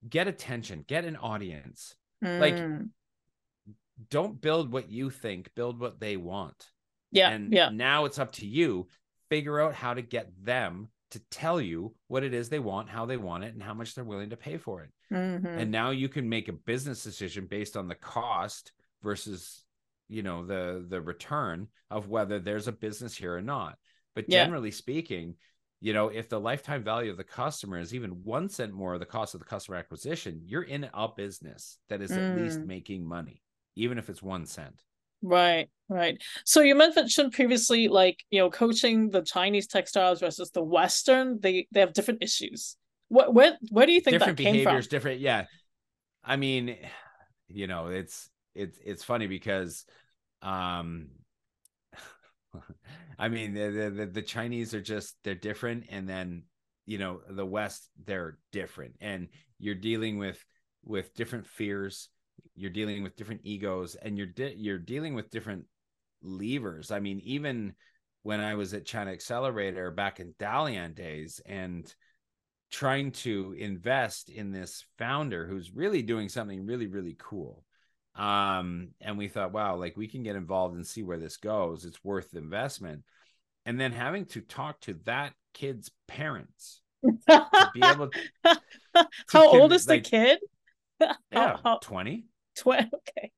get attention, get an audience. Mm. Like, don't build what you think, build what they want. Yeah. And yeah. now it's up to you. Figure out how to get them to tell you what it is they want, how they want it, and how much they're willing to pay for it. Mm-hmm. And now you can make a business decision based on the cost versus you know the the return of whether there's a business here or not. But yeah. generally speaking, you know, if the lifetime value of the customer is even one cent more of the cost of the customer acquisition, you're in a business that is mm. at least mm. making money, even if it's one cent. Right, right. So you mentioned previously, like you know, coaching the Chinese textiles versus the Western. They they have different issues. What where where do you think different that came behaviors, from? Different, yeah. I mean, you know, it's it's it's funny because, um, I mean, the, the the Chinese are just they're different, and then you know the West they're different, and you're dealing with with different fears you're dealing with different egos and you're de- you're dealing with different levers. I mean even when i was at china accelerator back in dalian days and trying to invest in this founder who's really doing something really really cool. Um and we thought wow like we can get involved and see where this goes. It's worth the investment. And then having to talk to that kid's parents to be able to, how old is like, the kid yeah, 20. 20. Okay.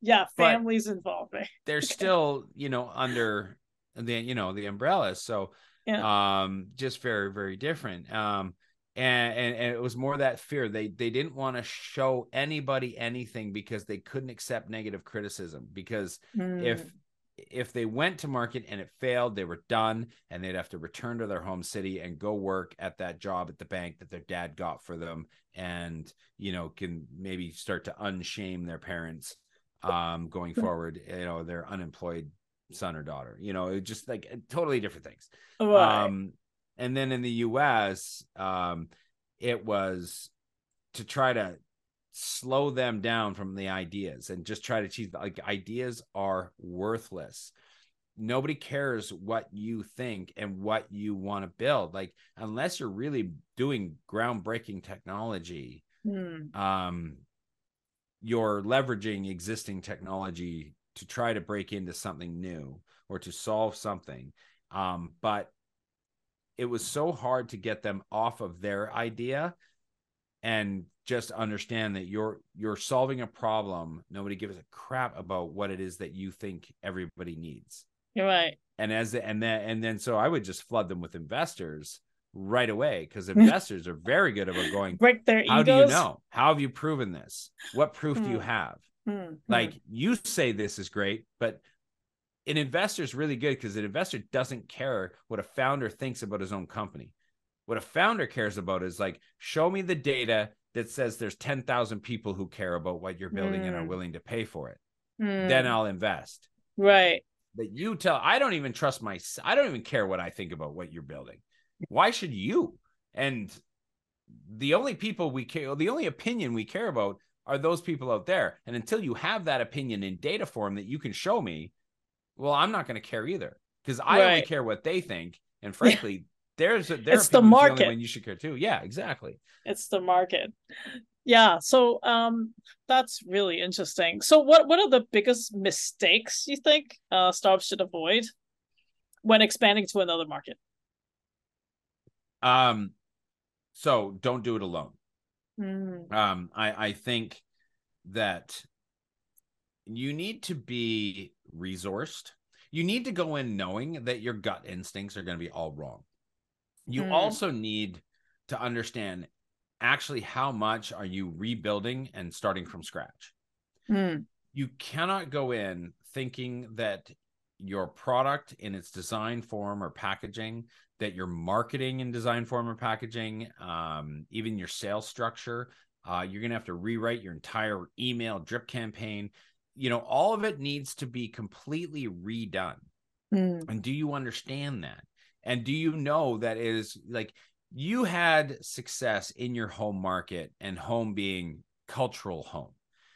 Yeah, families but involved. They're okay. still, you know, under the, you know, the umbrella. So, yeah. um, just very, very different. Um, and, and, and it was more that fear. They they didn't want to show anybody anything because they couldn't accept negative criticism. Because mm. if hmm if they went to market and it failed, they were done and they'd have to return to their home city and go work at that job at the bank that their dad got for them and, you know, can maybe start to unshame their parents um, going forward, you know, their unemployed son or daughter, you know, just like totally different things. Right. Um, and then in the US, um, it was to try to slow them down from the ideas and just try to achieve like ideas are worthless nobody cares what you think and what you want to build like unless you're really doing groundbreaking technology mm. um you're leveraging existing technology to try to break into something new or to solve something um but it was so hard to get them off of their idea and just understand that you're you're solving a problem. Nobody gives a crap about what it is that you think everybody needs. You're right. And as and then and then so i would just flood them with investors right away because investors are very good about going break their how egos. do you know? How have you proven this? What proof do you hmm. have? Mm-hmm. like you say this is great but an investor is really good because an investor doesn't care what a founder thinks about his own company. What a founder cares about is like, show me the data that says there's 10,000 people who care about what you're building mm. and are hmm. willing to pay for it. Mm. Then I'll invest. Right. But you tell, I don't even trust my, I don't even care what I think about what you're building. Why should you? And the only people we care, the only opinion we care about are those people out there. And until you have that opinion in data form that you can show me, well, I'm not going to care either because I right. only care what they think. And frankly, there's a, it's the market the you should care too. Yeah, exactly. It's the market. Yeah, so um, that's really interesting. So, what what are the biggest mistakes you think uh, startups should avoid when expanding to another market? Um, so don't do it alone. Mm. Um, I I think that you need to be resourced. You need to go in knowing that your gut instincts are going to be all wrong. You mm. also need to understand actually how much are you rebuilding and starting from scratch. Mm. You cannot go in thinking that your product in its design form or packaging that your marketing in design form or packaging um, even your sales structure uh, you're going to have to rewrite your entire email drip campaign you know all of it needs to be completely redone Mm. and do you understand that and do you know that is like you had success in your home market and home being cultural home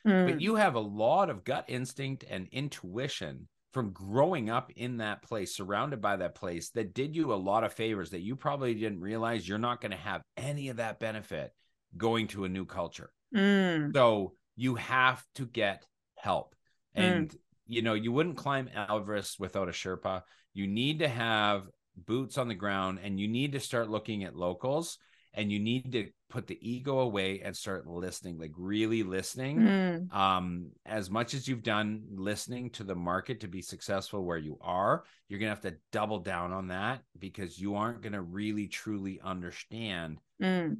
Mm. but you have a lot of gut instinct and intuition from growing up in that place, surrounded by that place, that did you a lot of favors that you probably didn't realize you're not going to have any of that benefit going to a new culture. Mm. So you have to get help. Mm. And, you know, you wouldn't climb Everest without a Sherpa. You need to have boots on the ground and you need to start looking at locals and you need to put the ego away and start listening like really listening Mm. um as much as you've done listening to the market to be successful where you are you're gonna have to double down on that because you aren't gonna really truly understand Mm.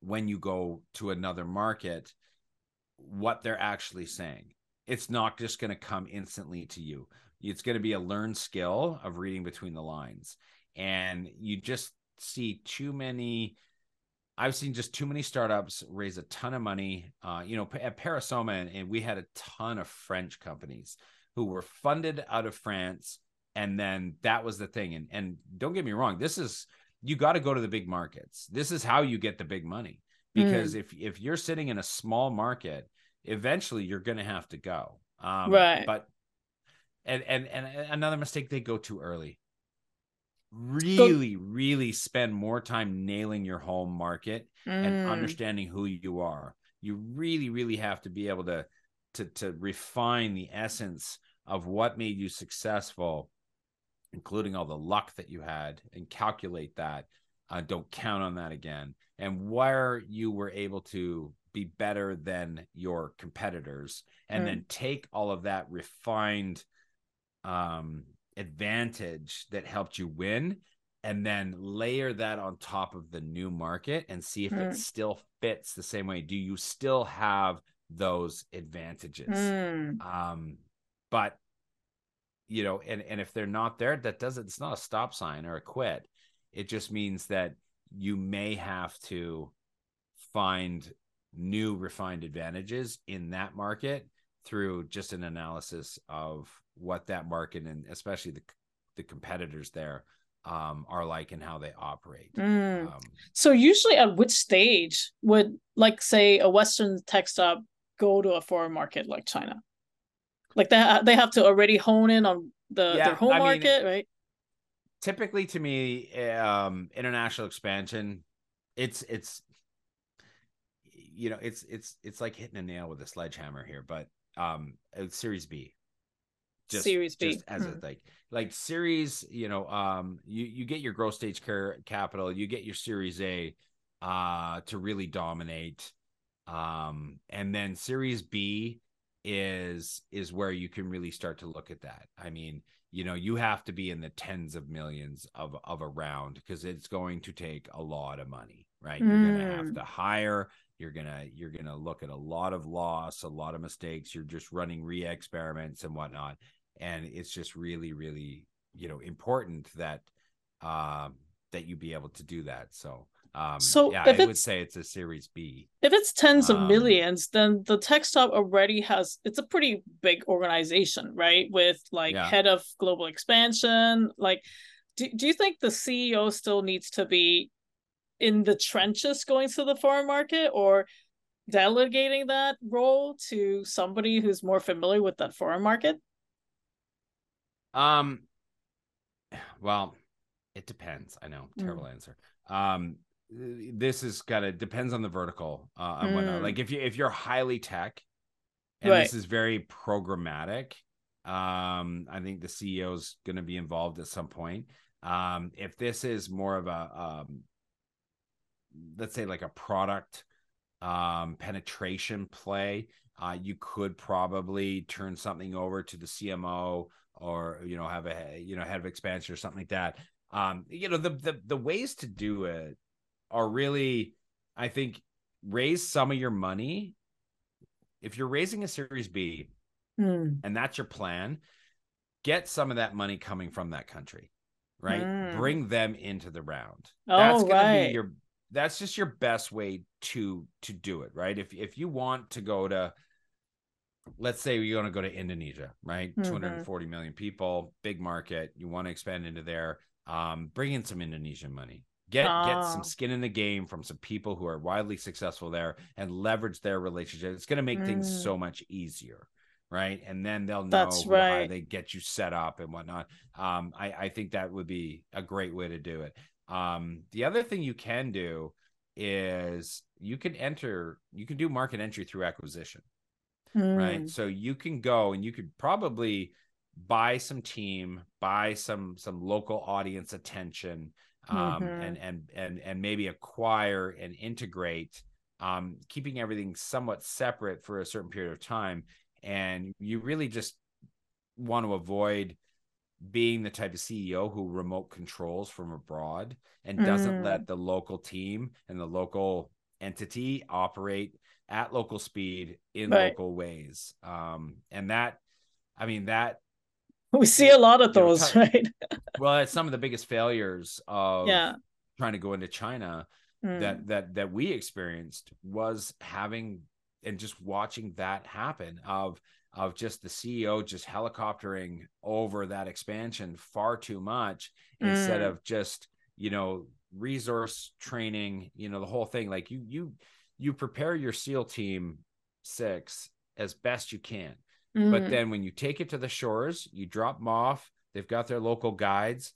when you go to another market what they're actually saying it's not just going to come instantly to you it's going to be a learned skill of reading between the lines and you just see too many i've seen just too many startups raise a ton of money uh, you know at Parisoma and, and we had a ton of french companies who were funded out of france and then that was the thing. And and don't get me wrong this is you got to go to the big markets. This is how you get the big money. Because if if you're sitting in a small market eventually you're going to have to go. Um Right. but and and and another mistake they go too early really really spend more time nailing your home market and Mm. understanding who you are you really really have to be able to to to refine the essence of what made you successful including all the luck that you had and calculate that uh, don't count on that again and where you were able to be better than your competitors and Mm. then take all of that refined um advantage that helped you win and then layer that on top of the new market and see if Mm. it still fits the same way do you still have those advantages Mm. um but you know and and if they're not there that doesn't it's not a stop sign or a quit it just means that you may have to find new refined advantages in that market through just an analysis of what that market and especially the the competitors there um are like and how they operate Mm. um So usually at which stage would like say a Western tech startup go to a foreign market like China? Like they ha- they have to already hone in on the Yeah, their home I mean, market, right? typically to me um international expansion it's it's you know it's it's it's like hitting a nail with a sledgehammer here but um series b just Series B. just as a Hmm. like like series you know um you you get your growth stage care capital you get your series a uh to really dominate um and then series b is is where you can really start to look at that i mean you know you have to be in the tens of millions of of a round because it's going to take a lot of money right you're gonna have Mm. to hire you're gonna you're gonna look at a lot of loss a lot of mistakes you're just running re-experiments and whatnot and it's just really really you know important that um that you be able to do that so um So yeah i would say it's a series b If it's tens of Um, millions, then the tech stop already has it's a pretty big organization, right? With like Yeah. head of global expansion. Like, do, do you think the CEO still needs to be in the trenches going to the foreign market or delegating that role to somebody who's more familiar with that foreign market? Um, well, it depends. I know, Mm. terrible answer. Um, this is kind of depends on the vertical uh, and whatnot. Mm. Like if you if you're highly tech, and Right. this is very programmatic, um, I think the CEO is going to be involved at some point. Um, if this is more of a um, let's say like a product um penetration play uh you could probably turn something over to the CMO or you know have a you know head of expansion or something like that um you know the the, the ways to do it are really i think raise some of your money. If you're raising a Series B Mm. and that's your plan, get some of that money coming from that country, right? Mm. Bring them into the round. Oh, that's gonna be your that's just your best way to to do it, right? If if you want to go to let's say you're going to go to Indonesia, right? Mhm. 240 million people, big market, you want to expand into there, um bring in some Indonesian money. Get get Ah. some skin in the game from some people who are widely successful there and leverage their relationship. It's going to make things Mm. so much easier right? And then they'll know That's who to hire, right. they get you set up and whatnot. Um, I, I think that would be a great way to do it. Um, the other thing you can do is you can enter, you can do market entry through acquisition, right? Mm. So you can go and you could probably buy some team, buy some some local audience attention, um, Mhm. and and and and maybe acquire and integrate, um, keeping everything somewhat separate for a certain period of time. And you really just want to avoid being the type of CEO who remote controls from abroad and doesn't Mm. let the local team and the local entity operate at local speed in Right. local ways. Um, and that, I mean, that, We see a lot of You know, those, right? well, it's some of the biggest failures of Yeah. trying to go into China Mm. that that that we experienced was having and just watching that happen of of just the CEO just helicoptering over that expansion far too much instead Mm. of just you know resource training you know the whole thing like you you you prepare your SEAL team six as best you can but Mm. then when you take it to the shores, you drop them off. They've got their local guides.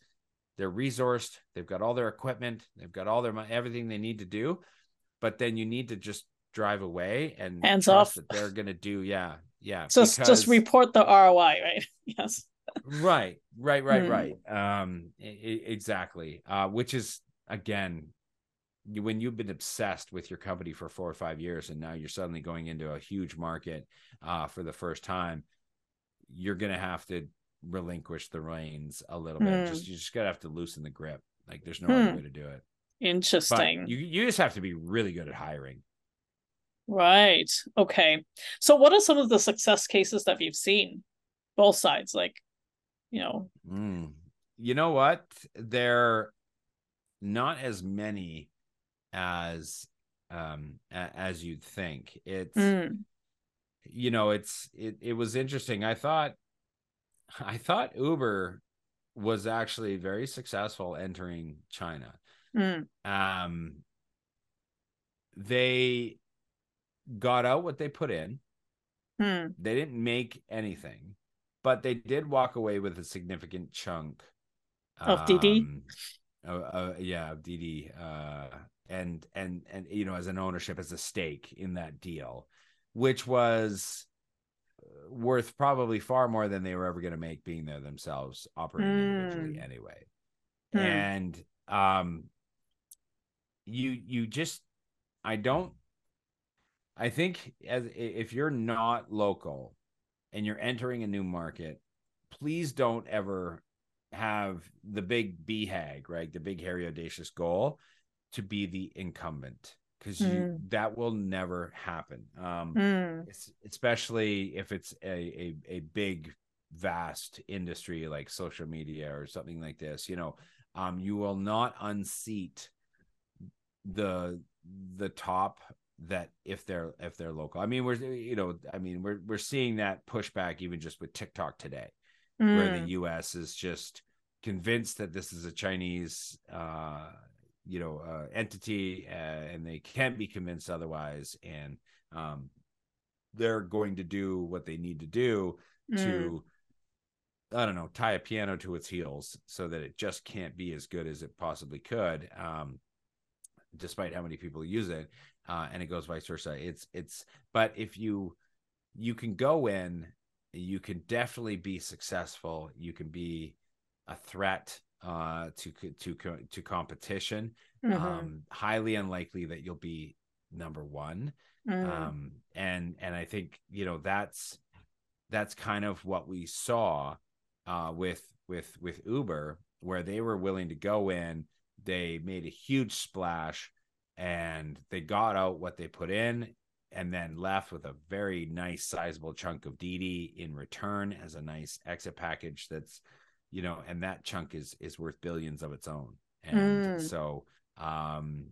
They're resourced. They've got all their equipment. They've got all their everything they need to do. But then you need to just drive away and Hands trust off. that they're going to do. Yeah, yeah. just because- just report the ROI, right? Yes. right, right, right, Mm. right. Um, e- exactly. Uh, which is again, when you've been obsessed with your company for four or five years, and now you're suddenly going into a huge market uh, for the first time, you're gonna have to relinquish the reins a little bit. Mm. Just you just gotta have to loosen the grip. Like there's no other Hmm. way to do it. Interesting. But you you just have to be really good at hiring. Right. Okay. So what are some of the success cases that you've seen? Both sides, like, you know. Mm. You know what? They're not as many as um as you'd think. It's Mm. you know, it's it it was interesting. I thought I thought Uber was actually very successful entering China. Mm. Um they got out what they put in. Mm. They didn't make anything, but they did walk away with a significant chunk Of Didi? um, uh, uh, yeah, of Didi, uh, and and and you know, as an ownership, as a stake in that deal, which was uh, worth probably far more than they were ever going to make being there themselves operating individually Mm. anyway Hmm. and um you you just i don't i think as if you're not local and you're entering a new market please don't ever have the big BHAG, right? The big hairy audacious goal to be the incumbent because you Mm. that will never happen. Um Mm. it's, especially if it's a, a a big vast industry like social media or something like this you know um you will not unseat the the top that if they're if they're local i mean we're you know i mean we're we're seeing that pushback even just with tiktok today where Mm. the us is just convinced that this is a chinese uh you know uh, entity uh, and they can't be convinced otherwise and um they're going to do what they need to do Mm. to I don't know, tie a piano to its heels so that it just can't be as good as it possibly could, um, despite how many people use it. Uh, and it goes vice versa. It's it's but if you you can go in, you can definitely be successful. You can be a threat uh, to to to competition. Mhm. Um, highly unlikely that you'll be number one Mm. um and and i think you know that's that's kind of what we saw uh with with with uber where they were willing to go in they made a huge splash and they got out what they put in and then left with a very nice sizable chunk of Didi in return as a nice exit package that's you know and that chunk is is worth billions of its own and Mm. so um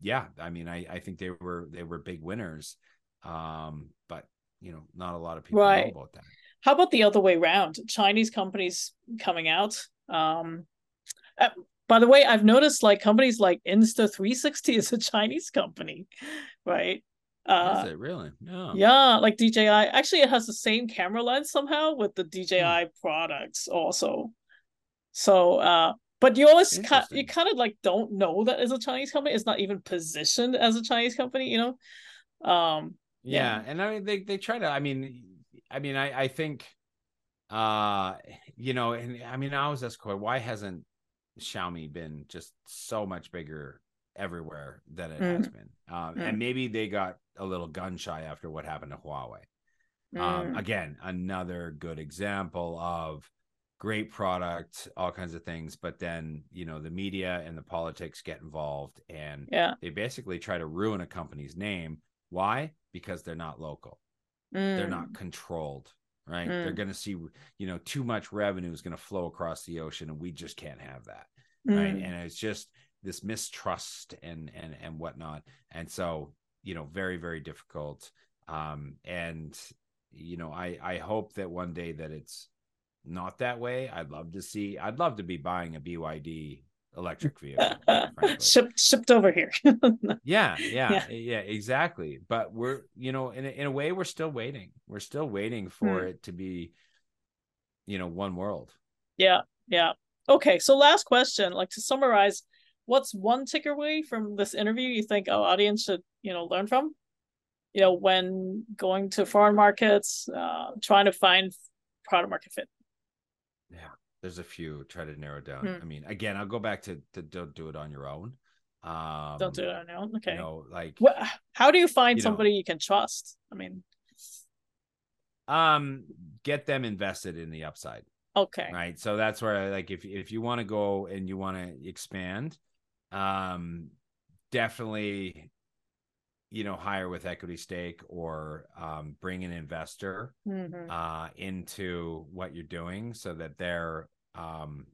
yeah i mean i i think they were they were big winners um but you know not a lot of people Right. know about that How about the other way around? Chinese companies coming out. Um, uh, by the way, I've noticed like companies like Insta360 is a Chinese company, right? Uh, is it really no yeah, like DJI. Actually, it has the same camera lens somehow with the DJI Hmm. products also. So, uh, but you always kind you kind of like don't know that it's a Chinese company. It's not even positioned as a Chinese company, you know. Um, yeah. Yeah. and i mean they they try to i mean i mean i i think uh you know and i mean i was asked why hasn't xiaomi been just so much bigger everywhere than it has been. Um Mm. and maybe they got a little gun shy after what happened to huawei. Um mm, again another good example of great product all kinds of things but then you know the media and the politics get involved and yeah. they basically try to ruin a company's name. Why? Because they're not local. They're mm, not controlled right? They're Mm. going to see you know too much revenue is going to flow across the ocean and we just can't have that right? Mm. and it's just this mistrust and and and whatnot. And so you know very very difficult. Um and you know i i hope that one day that it's not that way. I'd love to see i'd love to be buying a byd electric vehicle shipped shipped over here. yeah, yeah Yeah. yeah exactly but we're you know in a, in a way we're still waiting we're still waiting for Hmm. it to be you know one world yeah, yeah. Okay, so last question, like to summarize, what's one takeaway from this interview you think our audience should, you know, learn from? You know, when going to foreign markets, uh, trying to find product market fit. yeah there's a few try to narrow down Hmm. i mean again i'll go back to, to don't do it on your own um Don't do it on your own. Okay. you know like how do you find you know- somebody you can trust? I mean, um get them invested in the upside okay. right so that's where like if if you want to go and you want to expand um definitely you know hire with equity stake or um bring an investor Mhm. uh into what you're doing so that they're um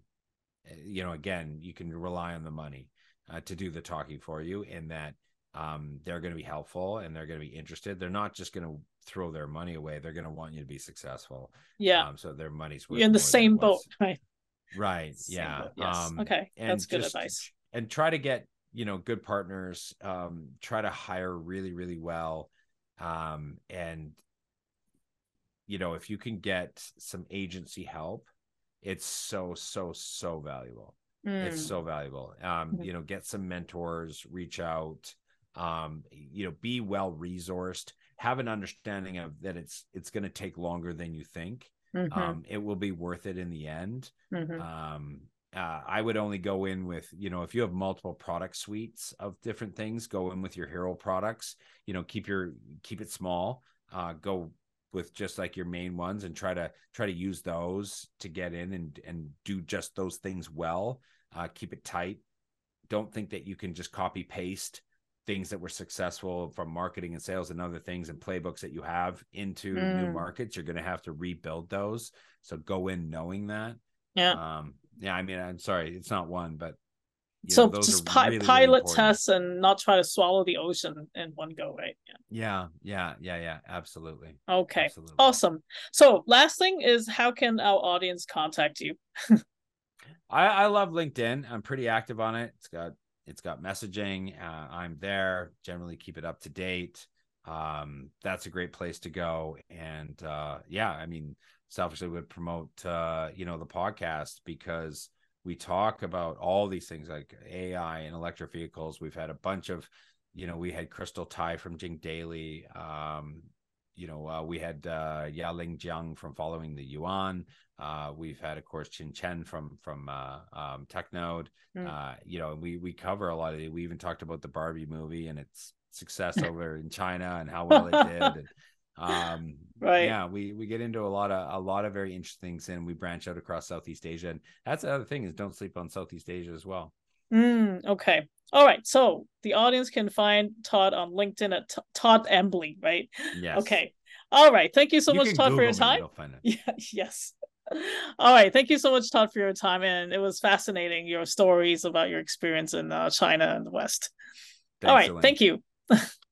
you know again you can rely on the money uh, to do the talking for you in that um they're going to be helpful and they're going to be interested they're not just going to throw their money away they're going to want you to be successful Yeah, um so their money's worth you're in the same boat, right? right Same yeah boat, Yes. um okay, that's good advice. and try to get you know good partners um try to hire really really well um and you know if you can get some agency help it's so so so valuable. It's Mm, so valuable. Um Mhm. you know get some mentors reach out um you know be well resourced have an understanding of that it's it's going to take longer than you think. Mhm, um it will be worth it in the end. Mhm. um uh, i would only go in with you know if you have multiple product suites of different things go in with your hero products you know keep your keep it small uh go with just like your main ones and try to try to use those to get in and and do just those things well uh keep it tight don't think that you can just copy paste things that were successful from marketing and sales and other things and playbooks that you have into new Mm. markets you're going to have to rebuild those so go in knowing that Yeah. um yeah i mean i'm sorry it's not one but so know, just pi- really, really pilot important. tests and not try to swallow the ocean in one go, right? Yeah. yeah yeah yeah yeah absolutely Okay. absolutely Awesome. So last thing is how can our audience contact you? I, I love LinkedIn. I'm pretty active on it. It's got it's got messaging. Uh, I'm there. Generally keep it up to date. Um, that's a great place to go. And uh, yeah, I mean, selfishly would promote uh, you know the podcast because we talk about all these things like AI and electric vehicles. We've had a bunch of, you know, we had Crystal Tai from Jing Daily. Um, you know, uh, we had uh, Yao Ling Jiang from Following the Yuan. Uh, we've had, of course, Chin Chen from from uh, um, TechNode. Mm. Uh, you know, we we cover a lot of it. We even talked about the Barbie movie and its success over in China and how well it did. And, um, Right. Yeah, we we get into a lot of a lot of very interesting things, and we branch out across Southeast Asia. And that's the other thing is don't sleep on Southeast Asia as well. Mm, okay. All right, so the audience can find Todd on LinkedIn at T- Todd Embley, right? Yes. Okay. All right. Thank you so You much, Todd, for your me, time. you'll find it. Yeah, yes. All right. Thank you so much, Todd, for your time. And it was fascinating your stories about your experience in uh, China and the West. All Thanks, right. Elaine. Thank you.